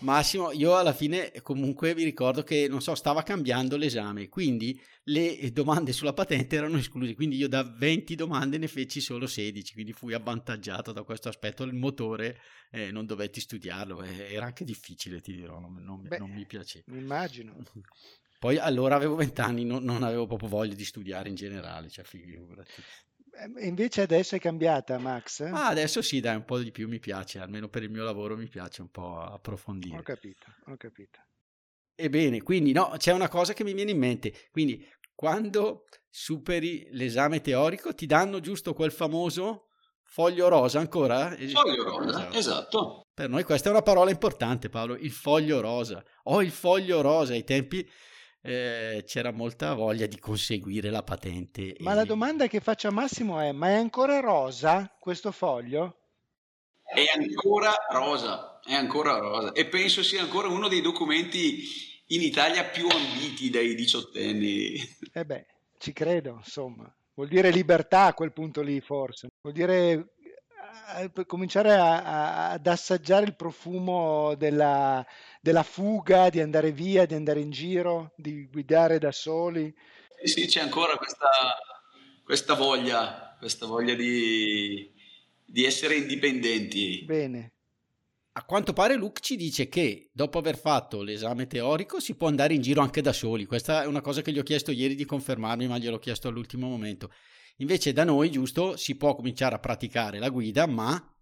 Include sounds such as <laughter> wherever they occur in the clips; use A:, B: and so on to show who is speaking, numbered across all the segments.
A: Massimo, io alla fine comunque vi ricordo che, non so, stava cambiando l'esame, quindi le domande sulla patente erano escluse, quindi io da 20 domande ne feci solo 16, quindi fui avvantaggiato da questo aspetto, il motore eh, non dovetti studiarlo, eh, era anche difficile, ti dirò, non, non,
B: Beh,
A: non mi piaceva.
B: Immagino.
A: Poi allora avevo 20 anni, non, non avevo proprio voglia di studiare in generale, cioè figurati.
B: E invece adesso è cambiata, Max?
A: Ah, adesso sì, dai, un po' di più mi piace, almeno per il mio lavoro mi piace un po' approfondire.
B: Ho capito, ho capito.
A: Ebbene, quindi no, c'è una cosa che mi viene in mente, quindi quando superi l'esame teorico ti danno giusto quel famoso foglio rosa ancora?
C: Foglio rosa, esatto.
A: Per noi questa è una parola importante Paolo, il foglio rosa. Ho il foglio rosa, ai tempi eh, c'era molta voglia di conseguire la patente.
B: Ma
A: e...
B: la domanda che faccio a Massimo è, ma è ancora rosa questo foglio?
C: È ancora rosa, è ancora rosa e penso sia ancora uno dei documenti in Italia più ambiti dai diciottenni.
B: Eh beh, ci credo, insomma. Vuol dire libertà a quel punto lì, forse. Vuol dire eh, cominciare a, a, ad assaggiare il profumo della, della, fuga, di andare via, di andare in giro, di guidare da soli.
C: Sì, sì c'è ancora questa, questa voglia, questa voglia di, di essere indipendenti.
B: Bene.
A: A quanto pare Luke ci dice che dopo aver fatto l'esame teorico si può andare in giro anche da soli. Questa è una cosa che gli ho chiesto ieri di confermarmi, ma gliel'ho chiesto all'ultimo momento. Invece da noi, giusto, si può cominciare a praticare la guida, ma...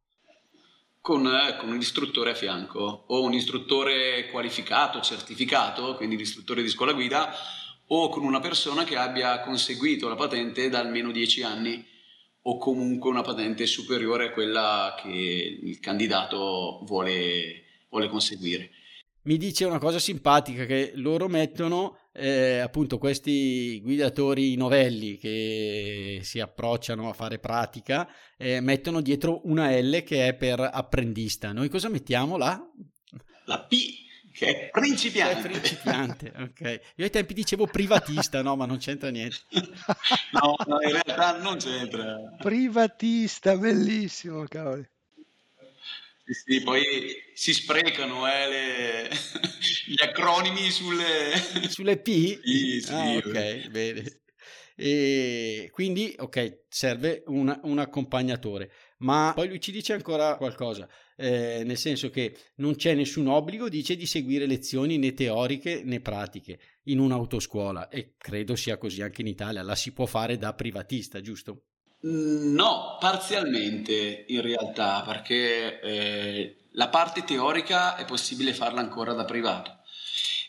C: Con, eh, con, un istruttore a fianco, o un istruttore qualificato, certificato, quindi l'istruttore di scuola guida, o con una persona che abbia conseguito la patente da almeno 10 anni, o comunque una patente superiore a quella che il candidato vuole, vuole conseguire.
A: Mi dice una cosa simpatica che loro mettono eh, appunto questi guidatori novelli che si approcciano a fare pratica eh, mettono dietro una L che è per apprendista noi cosa mettiamo là?
C: la P che è principiante.
A: Che è principiante, ok. Io ai tempi dicevo privatista, no, ma non c'entra niente. <laughs>
C: no, no, in realtà non c'entra.
B: Privatista, bellissimo, cavolo.
C: Sì, sì, poi si sprecano eh, le... <laughs> gli acronimi sulle... <laughs>
A: Sulle P?
C: Sì, sì,
A: ah, ok, bene. E quindi, ok, serve una, un accompagnatore. Ma poi lui ci dice ancora qualcosa, eh, nel senso che non c'è nessun obbligo, dice, di seguire lezioni né teoriche né pratiche in un'autoscuola e credo sia così anche in Italia, la si può fare da privatista, giusto?
C: No, parzialmente in realtà, perché eh, la parte teorica è possibile farla ancora da privato.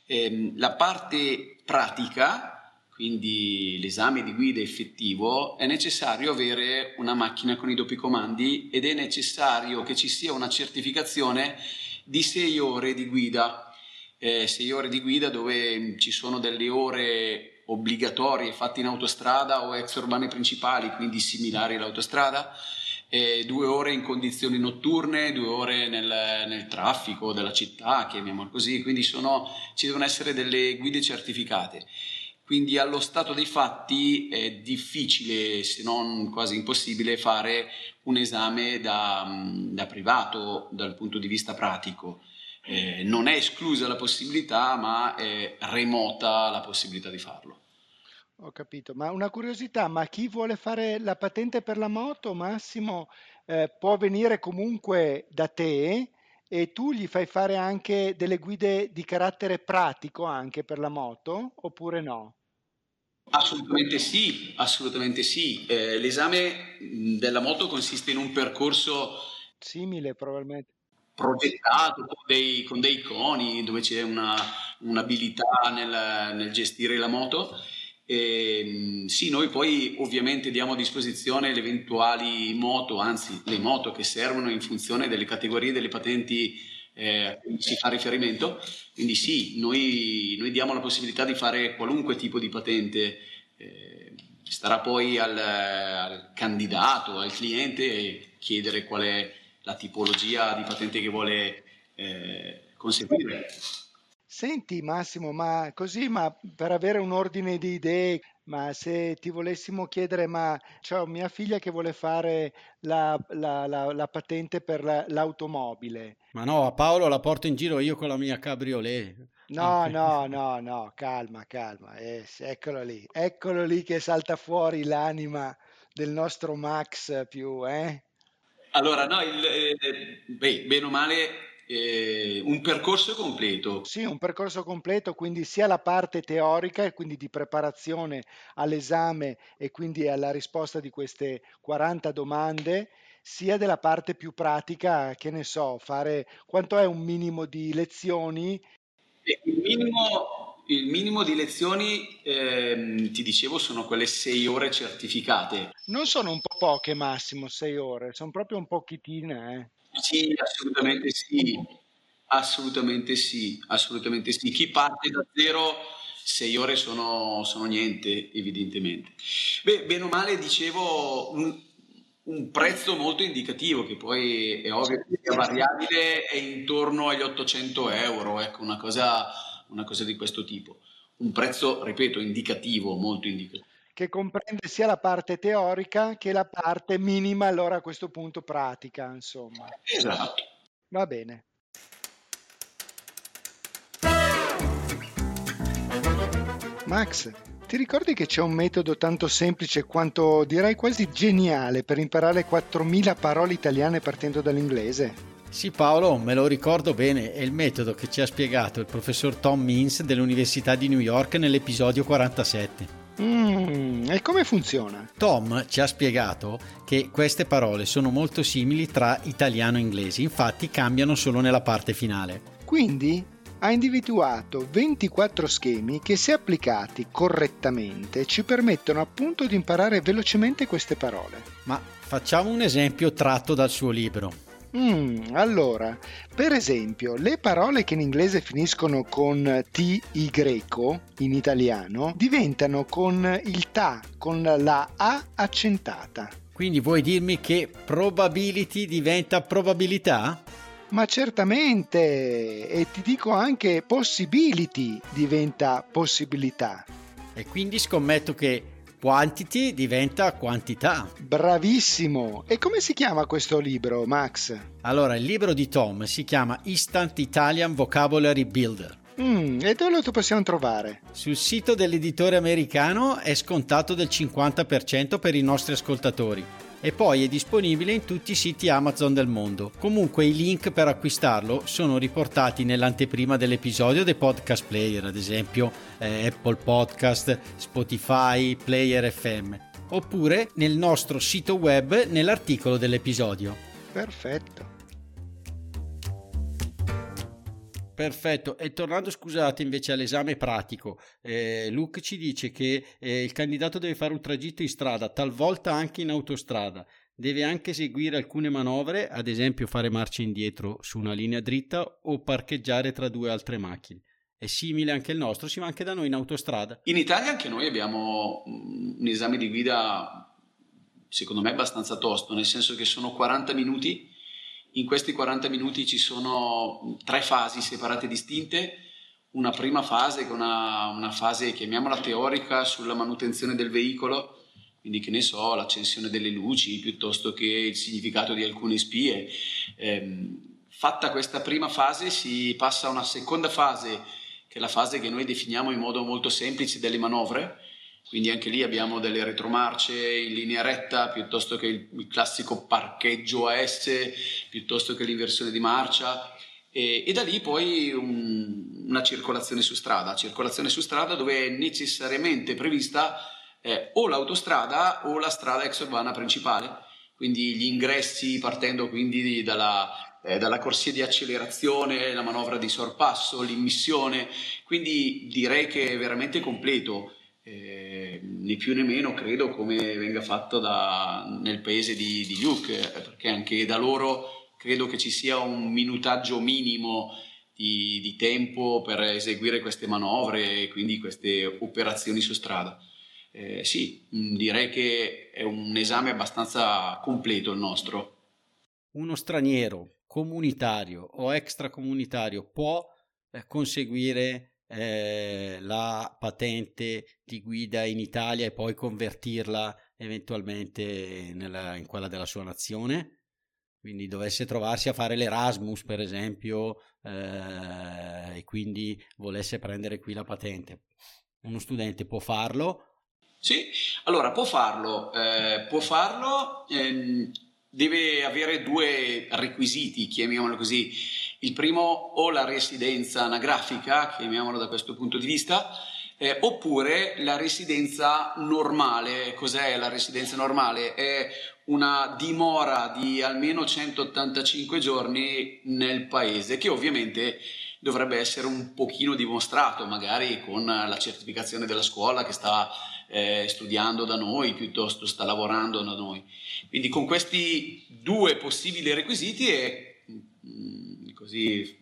C: Eh, la parte pratica, quindi l'esame di guida effettivo, è necessario avere una macchina con i doppi comandi ed è necessario che ci sia una certificazione di 6 ore di guida. 6 eh, ore di guida dove ci sono delle ore obbligatorie fatte in autostrada o ex urbane principali, quindi similari all'autostrada, due ore in condizioni notturne, due ore nel, nel traffico della città, chiamiamolo così, quindi sono, ci devono essere delle guide certificate. Quindi allo stato dei fatti è difficile, se non quasi impossibile, fare un esame da, da privato dal punto di vista pratico. Eh, non è esclusa la possibilità, ma è remota la possibilità di farlo.
B: Ho capito, ma una curiosità, ma chi vuole fare la patente per la moto, Massimo, eh, può venire comunque da te e tu gli fai fare anche delle guide di carattere pratico anche per la moto, oppure no?
C: Assolutamente sì, assolutamente sì. Eh, l'esame della moto consiste in un percorso
B: simile probabilmente
C: progettato con dei, con dei coni dove c'è una, un'abilità nel, nel gestire la moto e, ehm, sì, noi poi ovviamente diamo a disposizione le eventuali moto, anzi le moto che servono in funzione delle categorie delle patenti eh, si fa riferimento. Quindi sì, noi, noi, diamo la possibilità di fare qualunque tipo di patente, eh, starà poi al, al, candidato, al cliente chiedere qual è la tipologia di patente che vuole eh, conseguire.
B: Senti Massimo, ma così, ma per avere un ordine di idee, ma se ti volessimo chiedere, ma c'ho mia figlia che vuole fare la, la- la- la patente per la- l'automobile.
A: Ma no, a Paolo la porto in giro io con la mia cabriolet.
B: No, no, no, no, calma, calma. eh, eccolo lì, eccolo lì che salta fuori l'anima del nostro Max più, eh?
C: Allora, no, il, eh, beh, bene o male, eh, un percorso completo.
B: Sì, un percorso completo, quindi sia la parte teorica, e quindi di preparazione all'esame e quindi alla risposta di queste 40 domande, sia della parte più pratica, che ne so, fare quanto è un minimo di lezioni
C: Il minimo, il minimo di lezioni, ehm, ti dicevo, sono quelle sei ore certificate.
B: Non sono un po' poche, Massimo, sei ore, sono proprio un pochitine, eh.
C: Sì, assolutamente sì, assolutamente sì, assolutamente sì. Chi parte da zero, sei ore sono, sono niente, evidentemente. Beh, bene o male, dicevo, un, un prezzo molto indicativo, che poi è ovvio che sia variabile, è intorno agli 800 euro, ecco, una cosa, una cosa di questo tipo. Un prezzo, ripeto, indicativo, molto indicativo.
B: che comprende sia la parte teorica che la parte minima, allora a questo punto pratica, insomma.
C: Esatto.
B: Va bene. Max, ti ricordi che c'è un metodo tanto semplice quanto direi quasi geniale per imparare 4.000 parole italiane partendo dall'inglese?
A: Sì Paolo, me lo ricordo bene, è il metodo che ci ha spiegato il professor Tom Means dell'Università di New York nell'episodio 47.
B: Mm, e come funziona?
A: Tom ci ha spiegato che queste parole sono molto simili tra italiano e inglese, infatti cambiano solo nella parte finale.
B: Quindi ha individuato 24 schemi che se applicati correttamente ci permettono appunto di imparare velocemente queste parole.
A: Ma facciamo un esempio tratto dal suo libro.
B: Mm, allora, per esempio, le parole che in inglese finiscono con TY in italiano diventano con il ta, con la A accentata.
A: Quindi vuoi dirmi che probability diventa probabilità?
B: Ma certamente, e ti dico anche possibility diventa possibilità.
A: E quindi scommetto che quantity diventa quantità.
B: Bravissimo! E come si chiama questo libro, Max?
A: Allora, il libro di Tom si chiama Instant Italian Vocabulary Builder.
B: Mm, e dove lo possiamo trovare?
A: Sul sito dell'editore americano è scontato del 50% per i nostri ascoltatori e poi è disponibile in tutti i siti Amazon del mondo. Comunque i link per acquistarlo sono riportati nell'anteprima dell'episodio dei podcast player, ad esempio eh, Apple Podcast, Spotify, Player FM, oppure nel nostro sito web nell'articolo dell'episodio.
B: Perfetto.
A: Perfetto, e tornando scusate invece all'esame pratico, eh, Luke ci dice che eh, il candidato deve fare un tragitto in strada, talvolta anche in autostrada, deve anche seguire alcune manovre, ad esempio fare marcia indietro su una linea dritta o parcheggiare tra due altre macchine. È simile anche il nostro, si va anche da noi in autostrada.
C: In Italia anche noi abbiamo mm, un esame di guida, secondo me, abbastanza tosto, nel senso che sono 40 minuti in questi 40 minuti ci sono tre fasi separate e distinte. Una prima fase che è una, una fase, chiamiamola teorica, sulla manutenzione del veicolo, quindi che ne so, l'accensione delle luci piuttosto che il significato di alcune spie. Eh, fatta questa prima fase si passa a una seconda fase, che è la fase che noi definiamo in modo molto semplice delle manovre, quindi anche lì abbiamo delle retromarce in linea retta piuttosto che il, classico parcheggio a S, piuttosto che l'inversione di marcia. E, e da lì poi un, una circolazione su strada, circolazione su strada dove è necessariamente prevista eh, o l'autostrada o la strada exurbana principale, quindi gli ingressi partendo quindi dalla, eh, dalla corsia di accelerazione, la manovra di sorpasso, l'immissione, quindi direi che è veramente completo eh, né più né meno credo come venga fatto da, nel paese di, di Luke, perché anche da loro credo che ci sia un minutaggio minimo di, di tempo per eseguire queste manovre e quindi queste operazioni su strada. Eh, sì, direi che è un esame abbastanza completo il nostro.
A: Uno straniero comunitario o extracomunitario può eh, conseguire eh, la patente di guida in Italia e poi convertirla eventualmente nella, in quella della sua nazione? Quindi dovesse trovarsi a fare l'Erasmus, per esempio, eh, e quindi volesse prendere qui la patente. Uno studente può farlo?
C: Sì, allora può farlo, eh, può farlo, ehm, deve avere due requisiti, chiamiamolo così. Il primo o la residenza anagrafica, chiamiamolo da questo punto di vista, eh, oppure la residenza normale. Cos'è la residenza normale? È una dimora di almeno 185 giorni nel paese, che ovviamente dovrebbe essere un pochino dimostrato, magari con la certificazione della scuola che sta eh, studiando da noi, piuttosto sta lavorando da noi. Quindi con questi due possibili requisiti è mm, così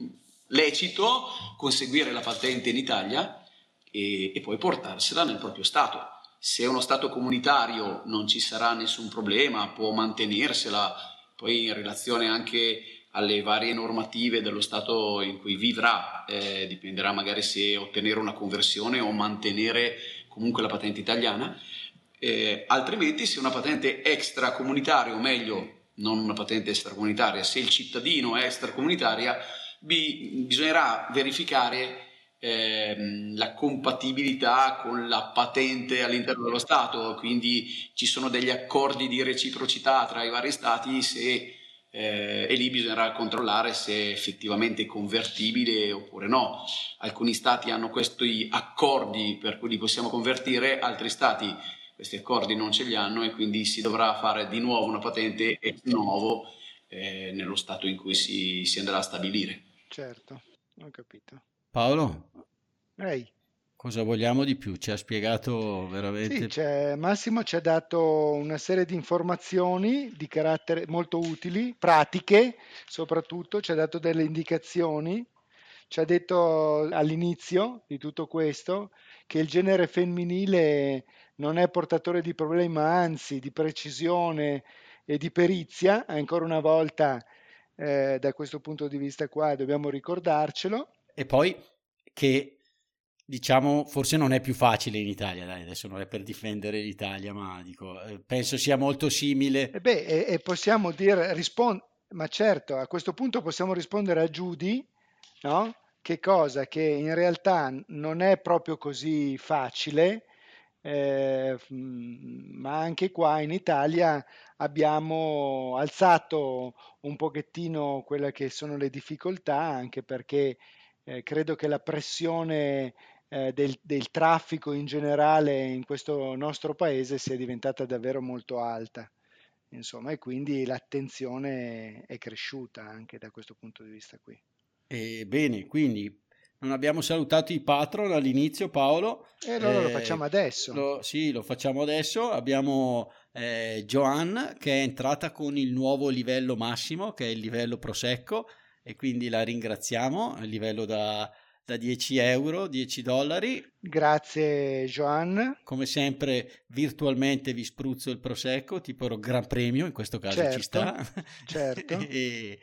C: lecito conseguire la patente in Italia e, e poi portarsela nel proprio Stato. Se uno Stato comunitario non ci sarà nessun problema, può mantenersela, poi in relazione anche alle varie normative dello Stato in cui vivrà, eh, dipenderà magari se ottenere una conversione o mantenere comunque la patente italiana, eh, altrimenti se una patente extracomunitaria, o meglio non una patente extracomunitaria, se il cittadino è extracomunitaria, bi- bisognerà verificare ehm, la compatibilità con la patente all'interno dello Stato, quindi ci sono degli accordi di reciprocità tra i vari Stati se, eh, e lì bisognerà controllare se è effettivamente convertibile oppure no. Alcuni Stati hanno questi accordi per cui li possiamo convertire, altri Stati questi accordi non ce li hanno e quindi si dovrà fare di nuovo una patente ex novo eh, nello Stato in cui si, si andrà a stabilire.
B: Certo, ho capito.
A: Paolo,
B: Ehi.
A: cosa vogliamo di più? Ci ha spiegato veramente...
B: Sì, Massimo ci ha dato una serie di informazioni di carattere molto utili, pratiche soprattutto, ci ha dato delle indicazioni, ci ha detto all'inizio di tutto questo che il genere femminile non è portatore di problemi, ma anzi di precisione e di perizia, ancora una volta eh, da questo punto di vista qua dobbiamo ricordarcelo
A: e poi che diciamo forse non è più facile in Italia, dai, adesso non è per difendere l'Italia, ma dico, eh, penso sia molto simile.
B: E beh, e, e possiamo dire, rispond- ma certo, a questo punto possiamo rispondere a Judy, no? Che cosa? Che in realtà non è proprio così facile, eh, ma anche qua in Italia abbiamo alzato un pochettino quelle che sono le difficoltà, anche perché eh, credo che la pressione eh, del, del, traffico in generale in questo nostro paese sia diventata davvero molto alta. Insomma, e quindi l'attenzione è cresciuta anche da questo punto di vista qui.
A: E bene, quindi non abbiamo salutato i patron all'inizio, Paolo.
B: E allora eh, lo facciamo adesso.
A: Lo, sì, lo facciamo adesso. Abbiamo eh, Joanne che è entrata con il nuovo livello massimo, che è il livello prosecco, e quindi la ringraziamo a livello da, da 10 euro, 10 dollari.
B: Grazie Joan.
A: Come sempre virtualmente vi spruzzo il prosecco, tipo gran premio, in questo caso
B: certo,
A: ci sta.
B: Certo. <laughs>
A: e,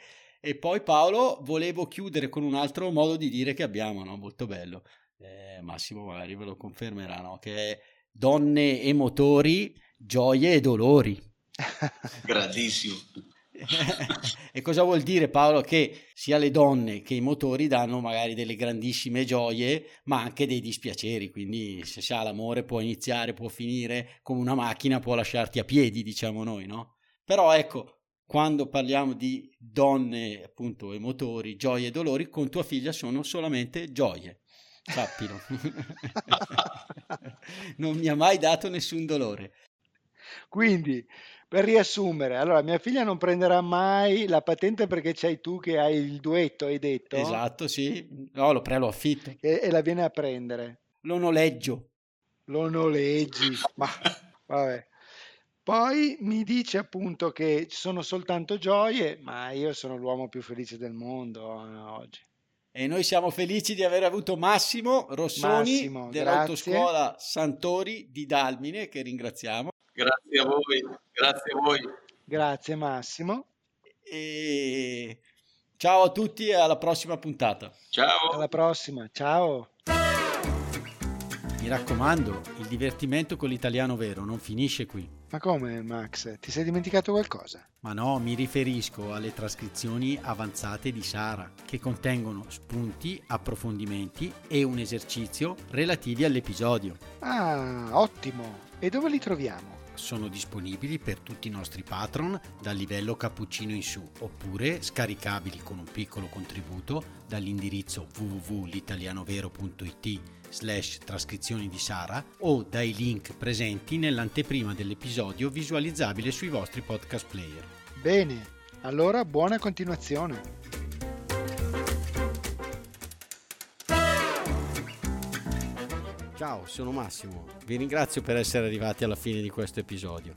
A: e, poi Paolo, volevo chiudere con un altro modo di dire che abbiamo, no? molto bello. Eh, Massimo magari ve lo confermerà, no? che è donne e motori, gioie e dolori. <laughs>
C: Grandissimo. <laughs>
A: e cosa vuol dire Paolo? Che sia le donne che i motori danno magari delle grandissime gioie, ma anche dei dispiaceri. Quindi se si ha l'amore può iniziare, può finire, come una macchina può lasciarti a piedi, diciamo noi, no? Però ecco, quando parliamo di donne, appunto, e motori, gioie e dolori, con tua figlia sono solamente gioie. Sappilo. <laughs> non mi ha mai dato nessun dolore.
B: Quindi per riassumere, allora mia figlia non prenderà mai la patente perché c'hai tu che hai il duetto, hai detto?
A: Esatto, sì. No, lo pre lo affitto.
B: E, e la viene a prendere.
A: Lo noleggio.
B: Lo noleggi, ma vabbè. Poi mi dice appunto che ci sono soltanto gioie, ma io sono l'uomo più felice del mondo eh, oggi.
A: E noi siamo felici di aver avuto Massimo Rossoni
B: Massimo,
A: dell'autoscuola Santori di Dalmine, che ringraziamo.
C: Grazie a voi, grazie a voi.
B: Grazie Massimo.
A: E ciao a tutti e alla prossima puntata.
C: Ciao.
B: Alla prossima, ciao.
A: Mi raccomando, il divertimento con l'italiano vero non finisce qui.
B: Ma come Max? Ti sei dimenticato qualcosa?
A: Ma no, mi riferisco alle trascrizioni avanzate di Sara, che contengono spunti, approfondimenti e un esercizio relativi all'episodio.
B: Ah, ottimo. E dove li troviamo?
A: Sono disponibili per tutti i nostri patron dal livello cappuccino in su, oppure scaricabili con un piccolo contributo dall'indirizzo www.litalianovero.it slash trascrizioni di Sara o dai link presenti nell'anteprima dell'episodio visualizzabile sui vostri podcast player.
B: Bene, allora buona continuazione.
A: Ciao, sono Massimo. Vi ringrazio per essere arrivati alla fine di questo episodio.